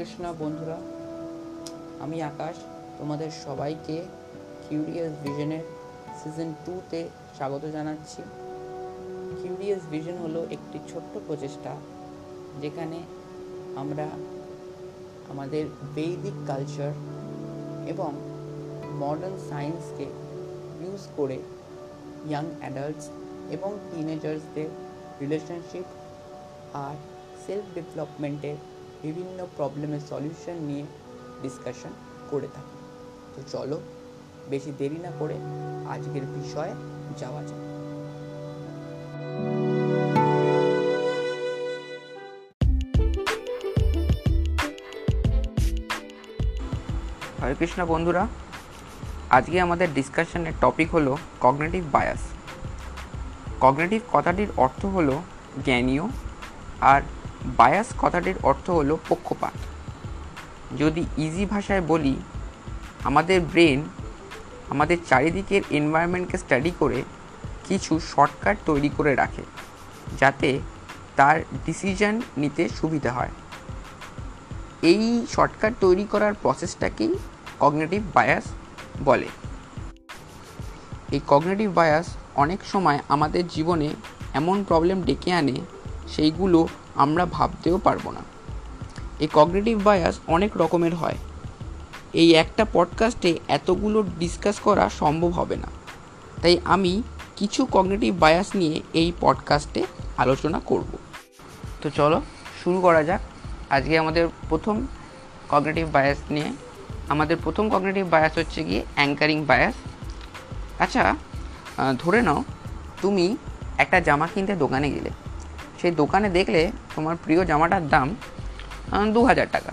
কৃষ্ণ বন্ধুরা, আমি আকাশ, তোমাদের সবাইকে কিউরিয়াস ভিশনের সিজন টুতে স্বাগত জানাচ্ছি। কিউরিয়াস ভিশন হলো একটি ছোট্ট প্রচেষ্টা যেখানে আমরা আমাদের বৈদিক কালচার এবং মডার্ন সায়েন্সকে ইউজ করে ইয়াং অ্যাডাল্টস এবং টিনেজার্সদের রিলেশনশিপ আর সেলফ ডেভেলপমেন্টের বিভিন্ন প্রবলেমের সলিউশন নিয়ে ডিসকাশন করে থাকি। তো চলো, বেশি দেরি না করে আজকের বিষয়ে যাওয়া যাক। হরে কৃষ্ণ বন্ধুরা, আজকে আমাদের ডিসকাশনের টপিক হলো কগনেটিভ বায়াস কগনেটিভ কথাটির অর্থ হলো জ্ঞানীয় আর বায়াস কথাটির অর্থ হলো পক্ষপাত। যদি ইজি ভাষায় বলি, আমাদের ব্রেন আমাদের চারিদিকের এনভায়রনমেন্টকে স্টাডি করে কিছু শর্টকাট তৈরি করে রাখে, যাতে তার ডিসিশন নিতে সুবিধা হয়। এই শর্টকাট তৈরি করার প্রসেসটাকেই কগনেটিভ বায়াস বলে। এই কগনেটিভ বায়াস অনেক সময় আমাদের জীবনে এমন প্রবলেম ডেকে আনে, সেইগুলো আমরা ভাবতেও পারব না। এই কগনেটিভ বায়াস অনেক রকমের হয়। এই একটা পডকাস্টে এতগুলো ডিসকাস করা সম্ভব হবে না। তাই আমি কিছু কগনেটিভ বায়াস নিয়ে এই পডকাস্টে আলোচনা করব। তো চলো, শুরু করা যাক। আজকে আমাদের প্রথম কগনেটিভ বায়াস নিয়ে। আমাদের প্রথম কগনেটিভ বায়াস হচ্ছে গিয়ে অ্যাঙ্কারিং বায়াস আচ্ছা ধরে নাও, তুমি একটা জামা কিনতে দোকানে গেলে। সেই দোকানে দেখলে তোমার প্রিয় জামাটার দাম দু হাজার টাকা।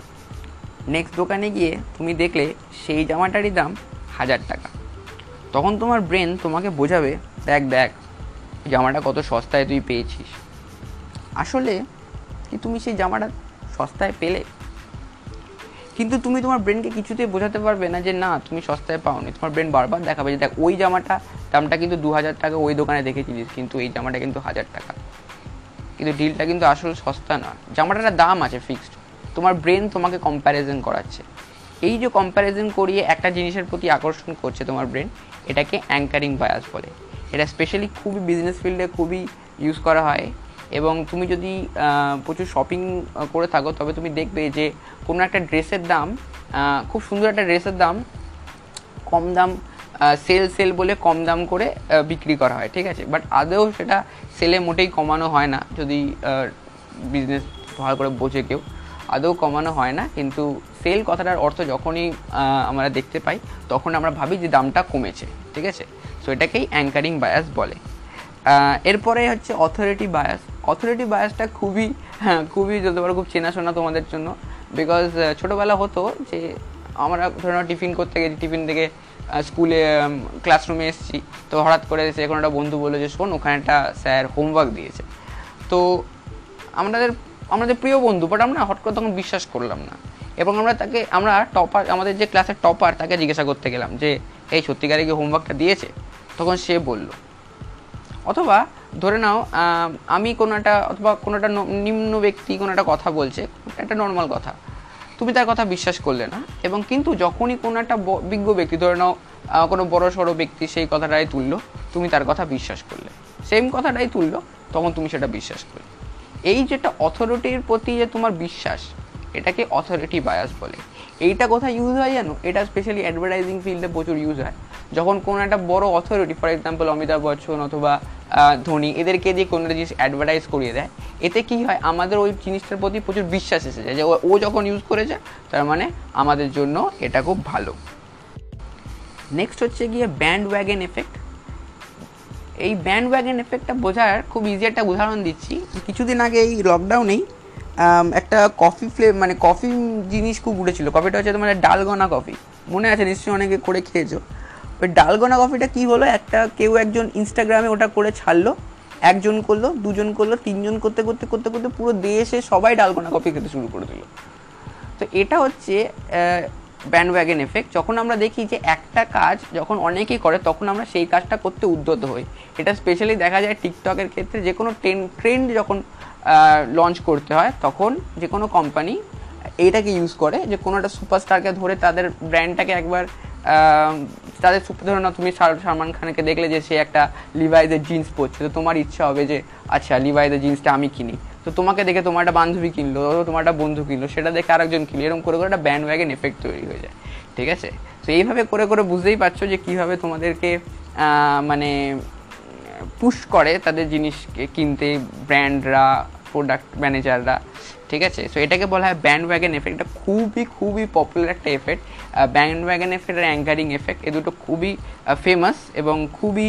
নেক্সট দোকানে গিয়ে তুমি দেখলে সেই জামাটারই দাম হাজার টাকা। তখন তোমার ব্রেন তোমাকে বোঝাবে, দেখ দেখ জামাটা কত সস্তায় তুই পেয়েছিস। আসলে কি তুমি সেই জামাটা সস্তায় পেলে? কিন্তু তুমি তোমার ব্রেনকে কিছুতেই বোঝাতে পারবে না যে, না, তুমি সস্তায় পাওনি। তোমার ব্রেন বারবার দেখাবে যে, দেখ, ওই জামাটা দামটা কিন্তু দু হাজার টাকা ওই দোকানে দেখেছিলিস, কিন্তু এই জামাটা কিন্তু হাজার টাকা। কিন্তু ডিলটা কিন্তু আসলে সস্তা না জামাটার দাম আছে ফিক্সড তোমার ব্রেন তোমাকে কম্প্যারিজন করাচ্ছে। এই যে কম্প্যারিজন করিয়ে একটা জিনিসের প্রতি আকর্ষণ করছে তোমার ব্রেন এটাকে অ্যাঙ্কারিং বায়াস বলে। এটা স্পেশালি খুবই বিজনেস ফিল্ডে খুবই ইউজ করা হয় এবং তুমি যদি প্রচুর শপিং করে থাকো, তবে তুমি দেখবে যে কোনো একটা ড্রেসের দাম খুব সুন্দর একটা ড্রেসের দাম, কম দাম সেল সেল বলে কম দাম করে বিক্রি করা হয়, ঠিক আছে? বাট আদৌ সেটা সেলে মোটেই কমানো হয় না, যদি বিজনেস ভালো করে বোঝে কেউ। আদৌ কমানো হয় না, কিন্তু সেল কথাটার অর্থ যখনই আমরা দেখতে পাই, তখন আমরা ভাবি যে দামটা কমেছে, ঠিক আছে? সো এটাকেই অ্যাঙ্কারিং বায়াস বলে। এরপরে হচ্ছে অথরিটি বায়াস অথরিটি বায়াসটা খুবই হ্যাঁ খুবই যদি পারো খুব চেনাশোনা তোমাদের জন্য। বিকজ ছোটোবেলা হতো যে, আমরা ধরো টিফিন করতে গেছি টিফিন থেকে স্কুলে ক্লাসরুমে এসেছি। তো হঠাৎ করে সে কোনো একটা বন্ধু বলল যে, শোন, ওখানে একটা স্যার হোমওয়ার্ক দিয়েছে। তো আমাদের আমাদের প্রিয় বন্ধু বাট আমরা হট করে তখন বিশ্বাস করলাম না। এবং আমরা তাকে, আমরা টপার আমাদের যে ক্লাসের টপার তাকে জিজ্ঞাসা করতে গেলাম যে, এই, সত্যিকারে কি হোমওয়ার্কটা দিয়েছে? তখন সে বলল, অথবা ধরে নাও আমি কোনো একটা, অথবা কোনো একটা নিম্ন ব্যক্তি কোনো একটা কথা বলছে, একটা নর্মাল কথা। তুমি তার কথা বিশ্বাস করলে না। এবং কিন্তু যখনই কোনো একটা বিজ্ঞ ব্যক্তি, ধরে নাও কোনো বড় সড়ো ব্যক্তি সেই কথাটাই তুললো, তুমি তার কথা বিশ্বাস করলে। সেম কথাটাই তুললো, তখন তুমি সেটা বিশ্বাস করলে। এই যেটা অথরিটির প্রতি যে তোমার বিশ্বাস, এটাকে অথরিটি বায়াস বলে। এইটা কোথায় ইউজ হয় জানো? এটা স্পেশালি অ্যাডভার্টাইজিং ফিল্ডে প্রচুর ইউজ হয়। যখন কোনো একটা বড় authority for example Amitabh Bachchan অথবা ধোনি, এদেরকে দিয়ে কোনো জিনিস অ্যাডভার্টাইজ করিয়ে দেয়, এতে কি হয়? আমাদের ওই জিনিসটার প্রতি প্রচুর বিশ্বাস এসে যায় যে, ও যখন ইউজ করেছে, তার মানে আমাদের জন্য এটা খুব ভালো। নেক্সট হচ্ছে গিয়ে ব্যান্ড ওয়াগেন এফেক্ট এই ব্যান্ড ওয়াগেন এফেক্টটা বোঝার খুব ইজি একটা উদাহরণ দিচ্ছি। কিছুদিন আগে এই লকডাউনেই একটা কফি ফ্লে মানে কফি জিনিস খুব উঠেছিল। কফিটা হচ্ছে তোমার ডালগনা কফি মনে আছে নিশ্চয়ই অনেকে করে খেয়েছো। ওই ডালগোনা কফিটা কী হলো? একটা কেউ একজন ইনস্টাগ্রামে ওটা করে ছাড়লো, একজন করল, দুজন করল, তিনজন করতে করতে করতে করতে পুরো দেশে সবাই ডালগোনা কফি খেতে শুরু করে দিল। তো এটা হচ্ছে ব্যান্ড ওয়াগেন এফেক্ট যখন আমরা দেখি যে একটা কাজ যখন অনেকেই করে, তখন আমরা সেই কাজটা করতে উদ্যত হই। এটা স্পেশালি দেখা যায় টিকটকের ক্ষেত্রে যে কোনো ট্রেন্ড যখন লঞ্চ করতে হয়, তখন যে কোনো কোম্পানি এইটাকে ইউজ করে যে কোনো একটা সুপারস্টারকে ধরে তাদের ব্র্যান্ডটাকে একবার তাদের ধরে না, তুমি সালমান খানকে দেখলে যে সে একটা লিভাইজের জিন্স পরছে, তো তোমার ইচ্ছা হবে যে আচ্ছা লিভাইজের জিন্সটা আমি কিনি। তো তোমাকে দেখে তোমার একটা বান্ধবী কিনলো তোমার একটা বন্ধু কিনলো, সেটা দেখে আরেকজন কিনলো, এরকম করে করে একটা ব্যান্ড ওয়াগেন এফেক্ট তৈরি হয়ে যায়, ঠিক আছে? তো এইভাবে করে করে বুঝতেই পারছ যে কীভাবে তোমাদেরকে মানে পুশ করে তাদের জিনিসকে কিনতে ব্র্যান্ডরা প্রোডাক্ট ম্যানেজাররা ঠিক আছে? সো এটাকে বলা হয় ব্যান্ড ওয়াগন এফেক্ট এটা খুবই খুবই পপুলার একটা এফেক্ট ব্যান্ড ওয়াগন এফেক্ট আর অ্যাঙ্কারিং এফেক্ট এ দুটো খুবই ফেমাস এবং খুবই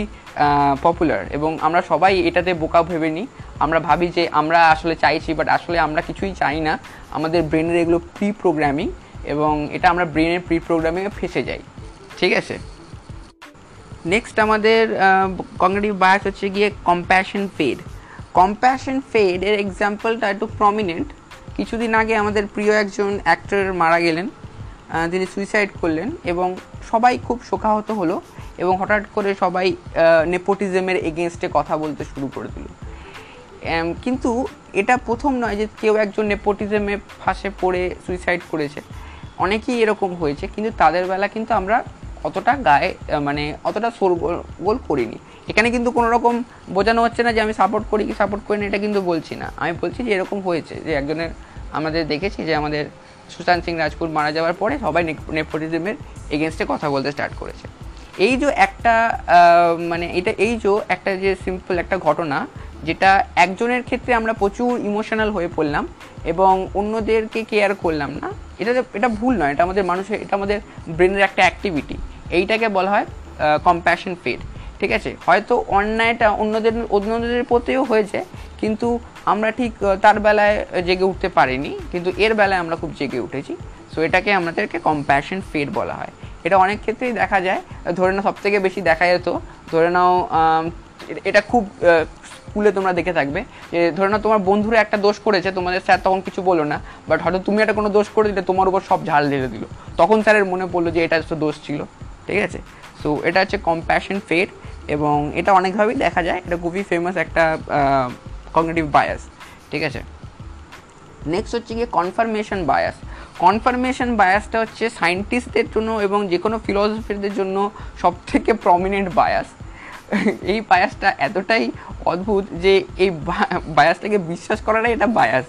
পপুলার এবং আমরা সবাই এটাতে বোকা ভেবে নিই। আমরা ভাবি যে আমরা আসলে চাইছি বাট আসলে আমরা কিছুই চাই না। আমাদের ব্রেনের এগুলো প্রি প্রোগ্রামিং এবং এটা আমরা ব্রেনের প্রি প্রোগ্রামিংয়ে ফেসে যাই। ঠিক আছে? নেক্সট আমাদের কংগ্রেটিভ বায়াস হচ্ছে গিয়ে কম্প্যাশন ফেড কম্প্যাশন ফেড এর এক্সাম্পলটা একটু প্রমিনেন্ট কিছুদিন আগে আমাদের প্রিয় একজন অ্যাক্টর মারা গেলেন তিনি সুইসাইড করলেন এবং সবাই খুব শোকাহত হলো এবং হঠাৎ করে সবাই নেপোটিজমের এগেনস্টে কথা বলতে শুরু করে দিল। কিন্তু এটা প্রথম নয় যে কেউ একজন নেপোটিজমে ফাঁসে পড়ে সুইসাইড করেছে। অনেকেই এরকম হয়েছে, কিন্তু তাদের বেলা কিন্তু আমরা অতটা গায়ে মানে অতটা গোল করিনি। এখানে কিন্তু কোনো রকম বোঝানো হচ্ছে না যে আমি সাপোর্ট করি কি সাপোর্ট করি না, এটা কিন্তু বলছি না। আমি বলছি যে এরকম হয়েছে যে একজনের আমাদের দেখেছি যে আমাদের সুশান্ত সিং রাজপুত মারা যাওয়ার পরে সবাই নেপোটিজমের এগেনস্টে কথা বলতে স্টার্ট করেছে। এই যে একটা মানে এটা, এই যে একটা যে সিম্পল একটা ঘটনা, যেটা একজনের ক্ষেত্রে আমরা প্রচুর ইমোশনাল হয়ে পড়লাম এবং অন্যদেরকে কেয়ার করলাম না, এটা এটা ভুল নয়, এটা আমাদের মানুষের, এটা আমাদের ব্রেনের একটা অ্যাক্টিভিটি এইটাকে বলা হয় কম্প্যাশন ফেড ঠিক আছে? হয়তো অন্যায়টা অন্যদের অন্যদের প্রতিও হয়েছে, কিন্তু আমরা ঠিক তার বেলায় জেগে উঠতে পারিনি, কিন্তু এর বেলায় আমরা খুব জেগে উঠেছি। সো এটাকে আমাদেরকে কম্প্যাশন ফেড বলা হয়। এটা অনেক ক্ষেত্রেই দেখা যায়। ধরে নাও, সবথেকে বেশি দেখা যেত। ধরে নাও এটা খুব স্কুলে তোমরা দেখে থাকবে যে, ধরে নাও, তোমার বন্ধুরা একটা দোষ করেছে, তোমাদের স্যার তখন কিছু বলো না বাট হয়তো তুমি একটা কোনো দোষ করে দিলে, তোমার উপর সব ঝাল ঢেলে দিল। তখন স্যারের মনে পড়ল যে, এটা তো দোষ ছিল। ঠিক আছে? সো এটা হচ্ছে কম্প্যাশন ফেড এবং এটা অনেকভাবেই দেখা যায়। এটা খুবই ফেমাস একটা কগনেটিভ বায়াস ঠিক আছে? নেক্সট হচ্ছে গিয়ে কনফার্মেশন বায়াস কনফার্মেশন বায়াসটা হচ্ছে সায়েন্টিস্টদের জন্য এবং যে কোনো ফিলসফিদের জন্য সব থেকে প্রমিনেন্ট বায়াস এই বায়াসটা এতটাই অদ্ভুত যে এই বায়াসটাকে বিশ্বাস করাটাই এটা বায়াস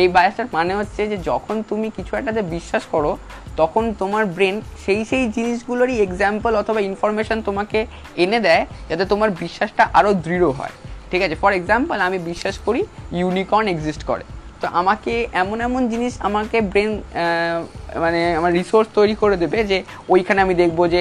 এই বায়াসটার মানে হচ্ছে যে যখন তুমি কিছু একটাতে বিশ্বাস করো, তখন তোমার ব্রেন সেই সেই জিনিসগুলোরই এক্সাম্পল অথবা ইনফরমেশান তোমাকে এনে দেয় যাতে তোমার বিশ্বাসটা আরও দৃঢ় হয়। ঠিক আছে? ফর এক্সাম্পল আমি বিশ্বাস করি ইউনিকর্ন এক্সিস্ট করে। তো আমাকে এমন এমন জিনিস আমাকে ব্রেন মানে আমার রিসোর্স তৈরি করে দেবে যে ওইখানে আমি দেখব যে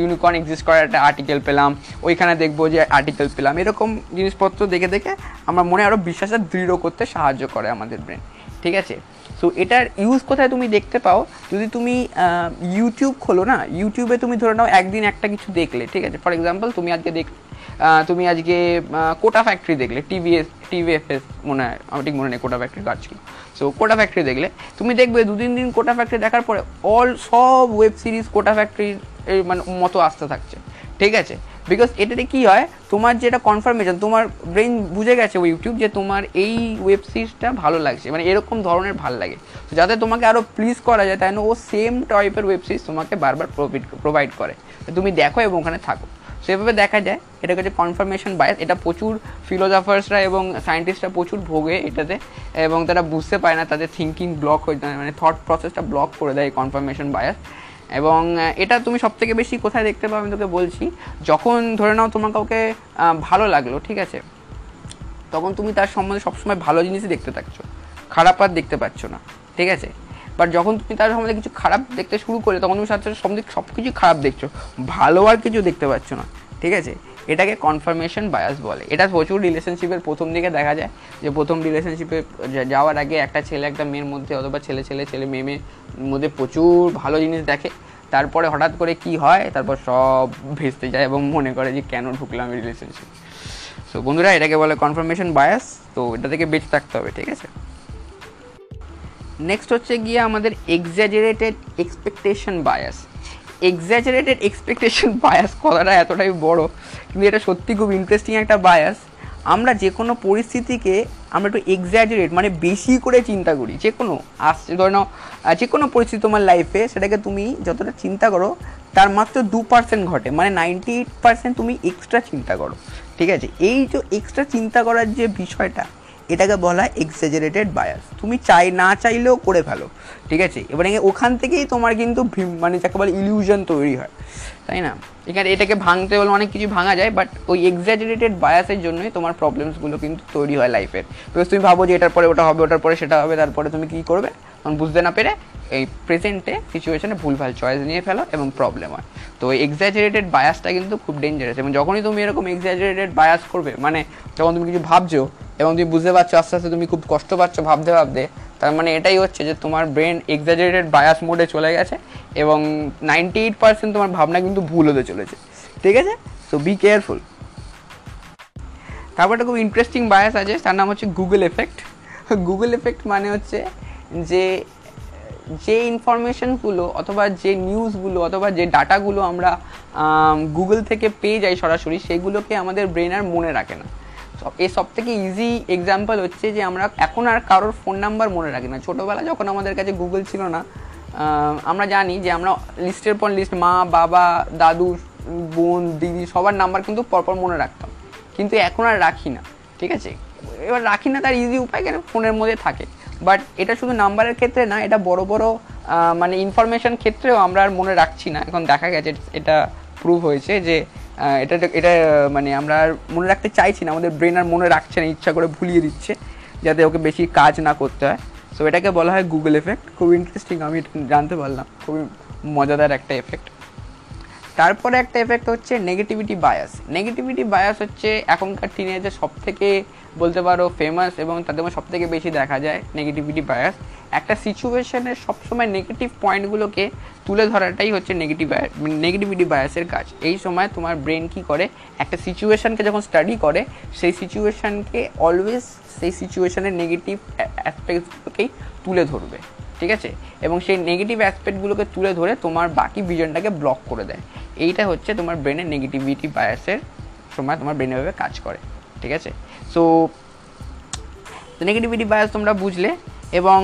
ইউনিকর্ন এক্সিস্ট করার একটা আর্টিকেল পেলাম, ওইখানে দেখব যে আর্টিকেল পেলাম। এরকম জিনিসপত্র দেখে দেখে আমার মনে আরও বিশ্বাসটা দৃঢ় করতে সাহায্য করে আমাদের ব্রেন ঠিক আছে? সো এটার ইউজ কোথায় তুমি দেখতে পাও? যদি তুমি ইউটিউব খোলো না ইউটিউবে তুমি ধরে নাও একদিন একটা কিছু দেখলে, ঠিক আছে? ফর এক্সাম্পল তুমি আজকে দেখ তুমি আজকে কোটা ফ্যাক্টরি দেখলে টিভিএস টিভিএফএস মনে হয়, আমার ঠিক মনে নেই কোটা ফ্যাক্টরি কাজ ছিল সো কোটা ফ্যাক্টরি দেখলে, তুমি দেখবে দু তিন দিন কোটা ফ্যাক্টরি দেখার পরে অল সব ওয়েব সিরিজ কোটা ফ্যাক্টরির মানে মতো আসতে থাকছে। ঠিক আছে? বিকজ এটাতে কী হয়, তোমার যেটা কনফার্মেশন তোমার ব্রেন বুঝে গেছে ওই ইউটিউব যে তোমার এই ওয়েব সিরিজটা ভালো লাগছে মানে এরকম ধরনের ভালো লাগে। তো যাতে তোমাকে আরও প্লিজ করা যায়, তাই ও সেম টাইপের ওয়েব সিরিজ তোমাকে বারবার প্রোভাইড করে। তুমি দেখো এবং ওখানে থাকো। সেভাবে দেখা যায়। এটা হচ্ছে কনফার্মেশন বায়াস এটা প্রচুর ফিলোজফার্সরা এবং সায়েন্টিস্টরা প্রচুর ভোগে এটাতে এবং তারা বুঝতে পারে না, তাদের থিঙ্কিং ব্লক হয়ে যায় মানে থট প্রসেসটা ব্লক করে দেয় কনফার্মেশন বায়াস এবং এটা তুমি সব থেকে বেশি কোথায় দেখতে পাবে আমি তোকে বলছি। যখন ধরে নাও তোমার কাউকে ভালো লাগল, ঠিক আছে? তখন তুমি তার সম্বন্ধে সবসময় ভালো জিনিসই দেখতে থাকছো। খারাপ আর দেখতে পাচ্ছ না, ঠিক আছে? বাট যখন তুমি তার সম্বন্ধে কিছু খারাপ দেখতে শুরু করে, তখন তুমি সাথে সম্বন্ধে সব কিছুই খারাপ দেখছ। ভালো আর কিছু দেখতে পাচ্ছ না। ঠিক আছে? এটাকে কনফার্মেশন বায়াস বলে। এটা প্রচুর রিলেশনশিপের প্রথম দিকে দেখা যায় যে, প্রথম রিলেশনশিপে যাওয়ার আগে একটা ছেলে একটা মেয়ের মধ্যে অথবা ছেলে ছেলে ছেলে, মেয়ে, মেয়ের মধ্যে প্রচুর ভালো জিনিস দেখে। তারপরে হঠাৎ করে কি হয়? তারপর সব ভেস্তে যায় এবং মনে করে যে, কেন ঢুকলাম এই রিলেশনশিপ সো বন্ধুরা, এটাকে বলে কনফার্মেশন বায়াস তো এটা থেকে বেঁচে থাকতে হবে, ঠিক আছে? নেক্সট হচ্ছে গিয়ে আমাদের exaggerated expectation bias exaggerated expectation bias কথাটা এতটাই বড়, কিন্তু এটা সত্যি খুব ইন্টারেস্টিং একটা বায়াস আমরা যে কোনো পরিস্থিতিকে আমরা একটু এক্সাজারেট মানে বেশি করে চিন্তা করি যে কোনো আসছে ধরে নাও যে কোনো পরিস্থিতি তোমার লাইফে সেটাকে তুমি যতটা চিন্তা করো, তার মাত্র দু পার্সেন্ট ঘটে মানে নাইনটি এইট পার্সেন্ট তুমি এক্সট্রা চিন্তা করো, ঠিক আছে? এই যে এক্সট্রা চিন্তা করার যে বিষয়টা এটাকে বলা হয় এক্সাজারেটেড বায়াস তুমি চাই, না চাইলেও করে ফেলো, ঠিক আছে? এবারে ওখান থেকেই তোমার কিন্তু মানে যাকে বলে ইলিউশন তৈরি হয়, তাই না? এখানে এটাকে ভাঙতে বলে অনেক কিছু ভাঙা যায় বাট ওই এক্সাজারেটেড বায়াসের জন্যই তোমার প্রবলেমসগুলো কিন্তু তৈরি হয় লাইফের তুমি ভাবো যে এটার পরে ওটা হবে, ওটার পরে সেটা হবে, তারপরে তুমি কী করবে? তখন বুঝতে না পেরে এই প্রেজেন্টে সিচুয়েশনে ভুলভাল চয়েস নিয়ে ফেলো এবং প্রবলেম হয়। তো এক্সাজারেটেড বায়াসটা কিন্তু খুব ডেঞ্জারাস এবং যখনই তুমি এরকম এক্সাজারেটেড বায়াস করবে মানে যখন তুমি কিছু ভাবছ এবং তুমি বুঝতে পারছ আস্তে আস্তে তুমি খুব কষ্ট পাচ্ছ ভাবতে ভাবতে, তার মানে এটাই হচ্ছে যে তোমার ব্রেন এক্সাজারেটেড বায়াস মোডে চলে গেছে এবং নাইনটি এইট পার্সেন্ট তোমার ভাবনা কিন্তু ভুল হতে চলেছে। ঠিক আছে? সো বি কেয়ারফুল তারপর একটা খুব ইন্টারেস্টিং বায়াস আছে, তার নাম হচ্ছে গুগল এফেক্ট গুগল এফেক্ট মানে হচ্ছে যে যে ইনফরমেশনগুলো অথবা যে নিউজগুলো অথবা যে ডাটাগুলো আমরা গুগল থেকে পেয়ে যাই সরাসরি, সেগুলোকে আমাদের ব্রেন আর মনে রাখে না। এর সব থেকে ইজি এক্সাম্পল হচ্ছে যে আমরা এখন আর কারোর ফোন নাম্বার মনে রাখি না। ছোটোবেলা যখন আমাদের কাছে গুগল ছিল না আমরা জানি যে আমরা লিস্টের পর লিস্ট মা, বাবা, দাদু, বোন, দিদি, সবার নাম্বার কিন্তু পরপর মনে রাখতাম। কিন্তু এখন আর রাখি না, ঠিক আছে? এবার রাখি না তার ইজি উপায় কেন? ফোনের মধ্যে থাকে। বাট এটা শুধু নাম্বারের ক্ষেত্রে না, এটা বড় বড় মানে ইনফরমেশন ক্ষেত্রেও আমরা আর মনে রাখছি না। এখন দেখা গেছে এটা প্রুভ হয়েছে যে এটা এটা মানে আমরা আর মনে রাখতে চাইছি না। আমাদের ব্রেন আর মনে রাখছে না, ইচ্ছা করে ভুলিয়ে দিচ্ছে, যাতে ওকে বেশি কাজ না করতে হয়। সো এটাকে বলা হয় গুগল এফেক্ট খুব ইন্টারেস্টিং আমি জানতে পারলাম। খুবই মজাদার একটা এফেক্ট তারপরে একটা এফেক্ট হচ্ছে নেগেটিভিটি বায়াস নেগেটিভিটি বায়াস হচ্ছে এখনকার টিনেজে সব থেকে বলতে পারো ফেমাস এবং তাদের মধ্যে সব থেকে বেশি দেখা যায় নেগেটিভিটি বায়াস একটা সিচুয়েশনের সবসময় নেগেটিভ পয়েন্টগুলোকে তুলে ধরাটাই হচ্ছে নেগেটিভ নেগেটিভিটি বায়াসের কাজ। এই সময় তোমার ব্রেন কি করে? একটা সিচুয়েশানকে যখন স্টাডি করে, সেই সিচুয়েশানকে অলওয়েজ সেই সিচুয়েশানের নেগেটিভ অ্যাসপেক্টগুলোকেই তুলে ধরবে। ঠিক আছে? এবং সেই নেগেটিভ অ্যাসপেক্টগুলোকে তুলে ধরে তোমার বাকি ভিজনটাকে ব্লক করে দেয়। এইটা হচ্ছে তোমার ব্রেনের নেগেটিভিটি বায়াসের সময় তোমার ব্রেনে ভাবে কাজ করে। ঠিক আছে? সো নেগেটিভিটি বায়াস তোমরা বুঝলে এবং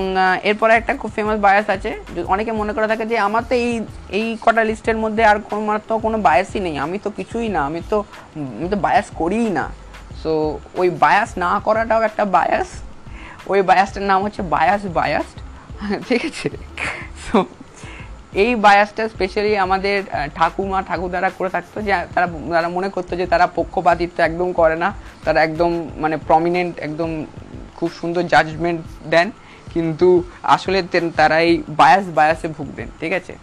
এরপরে একটা খুব ফেমাস বায়াস আছে। অনেকে মনে করে থাকে যে আমার তো এই এই কটা লিস্টের মধ্যে আর কোনো মাত্র কোনো বায়াসই নেই। আমি তো কিছুই না। আমি তো আমি তো বায়াস করিই না। সো ওই বায়াস না করাটাও একটা বায়াস ওই বায়াসটার নাম হচ্ছে বায়াস বায়াসড ঠিক আছে? সো এই বায়াসটা স্পেশালি আমাদের ঠাকুমা ঠাকুরদারা করে থাকতো যে, তারা তারা মনে করতো যে, তারা পক্ষপাতিত্ব একদম করে না। তারা একদম মানে প্রমিনেন্ট একদম খুব সুন্দর জাজমেন্ট দেন। কিন্তু আসলে তারা এই বায়াস বায়াসে ভুগবেন ঠিক আছে?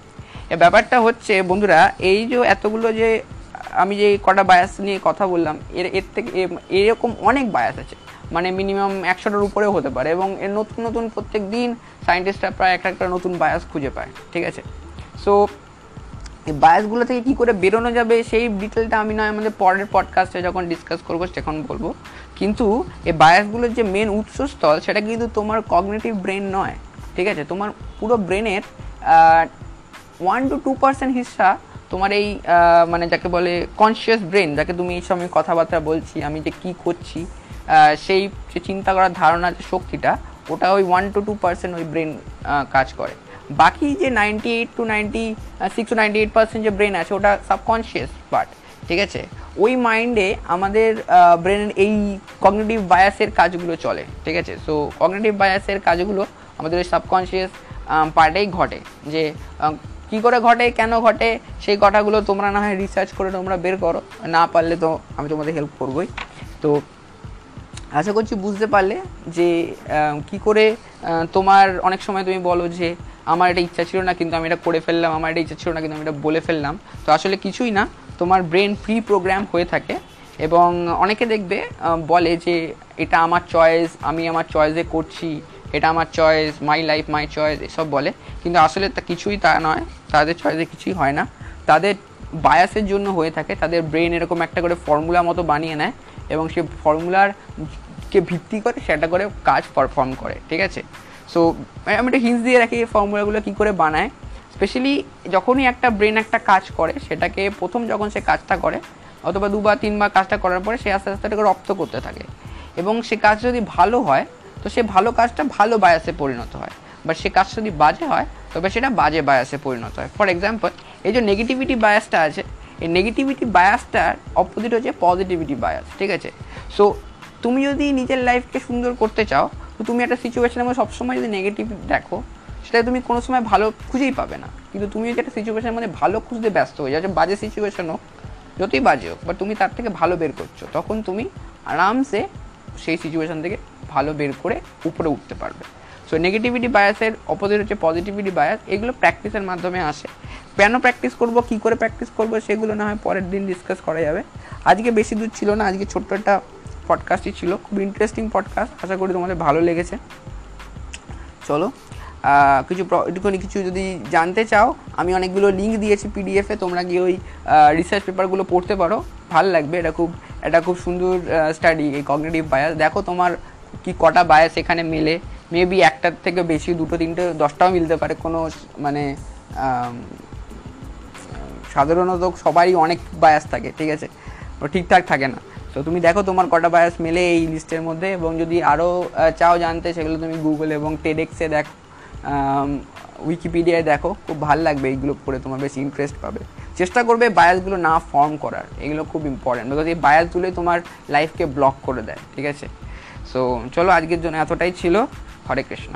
এ ব্যাপারটা হচ্ছে, বন্ধুরা, এই যে এতগুলো যে, আমি যে কটা বায়াস নিয়ে কথা বললাম, এর এর থেকে এরকম অনেক বায়াস আছে। মানে মিনিমাম একশোটার উপরেও হতে পারে এবং এর নতুন নতুন প্রত্যেক দিন সায়েন্টিস্টরা প্রায় একটা একটা নতুন বায়াস খুঁজে পায়, ঠিক আছে? সো এই বায়াসগুলো থেকে কী করে বেরোনো যাবে সেই ডিটেলটা আমি নয়, আমাদের পরের পডকাস্টে যখন ডিসকাস করব তখন বলব। কিন্তু এই বায়াসগুলোর যে মেন উৎসস্থল সেটা কিন্তু তোমার কগনেটিভ ব্রেন নয়, ঠিক আছে? তোমার পুরো ব্রেনের ওয়ান টু টু পার্সেন্ট হিসা তোমার এই মানে যাকে বলে কনসিয়াস ব্রেন যাকে তুমি এই সময় কথাবার্তা বলছি, আমি যে কী করছি সেই যে চিন্তা করার ধারণা, যে শক্তিটা, ওটা ওই ওয়ান টু টু পার্সেন্ট ওই ব্রেন কাজ করে। বাকি যে ninety eight to ninety six to ninety eight percent যে ব্রেন আছে, ওটা সাবকনশিয়াস পার্ট ঠিক আছে? ওই মাইন্ডে আমাদের ব্রেনের এই কগনেটিভ বায়াসের কাজগুলো চলে, ঠিক আছে? সো কগনেটিভ বায়াসের কাজগুলো আমাদের ওই সাবকনশিয়াস পার্টেই ঘটে, যে কি করে ঘটে, কেন ঘটে, সেই কথাগুলো তোমরা না হয় রিসার্চ করে তোমরা বের করো, না পারলে তো আমি তোমাদের হেল্প করবোই। তো আশা করছি বুঝতে পারলে যে কি করে তোমার অনেক সময় তুমি বলো যে, আমার এটা ইচ্ছা ছিল না, কিন্তু আমি এটা করে ফেললাম, আমার এটা ইচ্ছা ছিল না, কিন্তু আমি এটা বলে ফেললাম। তো আসলে কিছুই না, তোমার ব্রেন প্রি প্রোগ্রাম হয়ে থাকে এবং অনেকে দেখবে বলে যে, এটা আমার চয়েস আমি আমার চয়েসে করছি, এটা আমার choice my life my choice এসব বলে। কিন্তু আসলে তা কিছুই তা নয়, তাদের চয়েসে কিছুই হয় না। তাদের বায়াসের জন্য হয়ে থাকে, তাদের ব্রেন এরকম একটা করে ফর্মুলা মতো বানিয়ে নেয় এবং সে ফর্মুলার কে ভিত্তি করে সেটা করে কাজ পারফর্ম করে, ঠিক আছে? সো আমি একটা হিন্স দিয়ে রাখি এই ফর্মুলাগুলো কী করে বানায়। স্পেশালি যখনই একটা ব্রেন একটা কাজ করে, সেটাকে প্রথম যখন সে কাজটা করে, অথবা দুবার তিনবার কাজটা করার পরে সে আস্তে আস্তে এটাকে রপ্ত করতে থাকে। এবং সে কাজ যদি ভালো হয়, তো সে ভালো কাজটা ভালো বায়াসে পরিণত হয়। বাট সে কাজ যদি বাজে হয়, তবে সেটা বাজে বায়াসে পরিণত হয়। ফর এক্সাম্পল এই যে নেগেটিভিটি বায়াসটা আছে এই নেগেটিভিটি বায়াসটার অপোজিট হচ্ছে পজিটিভিটি বায়াস ঠিক আছে? সো তুমি যদি নিজের লাইফকে সুন্দর করতে চাও, তো তুমি একটা সিচুয়েশনের মধ্যে সবসময় যদি নেগেটিভ দেখো সেটা তুমি কোনো সময় ভালো খুঁজেই পাবে না। কিন্তু তুমি যদি একটা সিচুয়েশনের মধ্যে ভালো খুঁজতে ব্যস্ত হয়ে যাও বাজে সিচুয়েশন হোক, যতই বাজে হোক বা তুমি তার থেকে ভালো বের করছ, তখন তুমি আরামসে সেই সিচুয়েশন থেকে ভালো বের করে উপরে উঠতে পারবে। সো নেগেটিভিটি বায়াসের অপোজিট হচ্ছে পজিটিভিটি বায়াস এগুলো প্র্যাকটিসের মাধ্যমে আসে। কেন প্র্যাকটিস করব, কী করে প্র্যাকটিস করব, সেগুলো না হয় পরের দিন ডিসকাস করা যাবে। আজকে বেশি দূর ছিল না, আজকে ছোট্ট একটা পডকাস্টই ছিল। খুব ইন্টারেস্টিং পডকাস্ট আশা করি তোমাদের ভালো লেগেছে। চলো কিছু একটুখানি কিছু যদি জানতে চাও, আমি অনেকগুলো লিঙ্ক দিয়েছি পিডিএফে তোমরা গিয়ে ওই রিসার্চ পেপারগুলো পড়তে পারো। ভালো লাগবে, এটা খুব এটা খুব সুন্দর স্টাডি এই কগনিটিভ বায়াস দেখো তোমার কি কটা বায়াস এখানে মেলে মেবি একটার থেকে বেশি, দুটো, তিনটে, দশটাও মিলতে পারে। কোনো মানে সাধারণত সবারই অনেক বায়াস থাকে, ঠিক আছে? ঠিকঠাক থাকে না। তো তুমি দেখো তোমার কটা বায়াস মেলে এই লিস্টের মধ্যে এবং যদি আরও চাও জানতে, সেগুলো তুমি গুগল এবং টেডেক্সে দেখো উইকিপিডিয়ায় দেখো, খুব ভালো লাগবে এইগুলো পড়ে, তোমার বেশি ইন্টারেস্ট পাবে। চেষ্টা করবে বায়াসগুলো না ফর্ম করার, এগুলো খুব ইম্পর্টেন্ট বিকজ এই বায়াসগুলোই তোমার লাইফকে ব্লক করে দেয়, ঠিক আছে? সো চলো আজকের জন্য এতটাই ছিল। হরে কৃষ্ণ।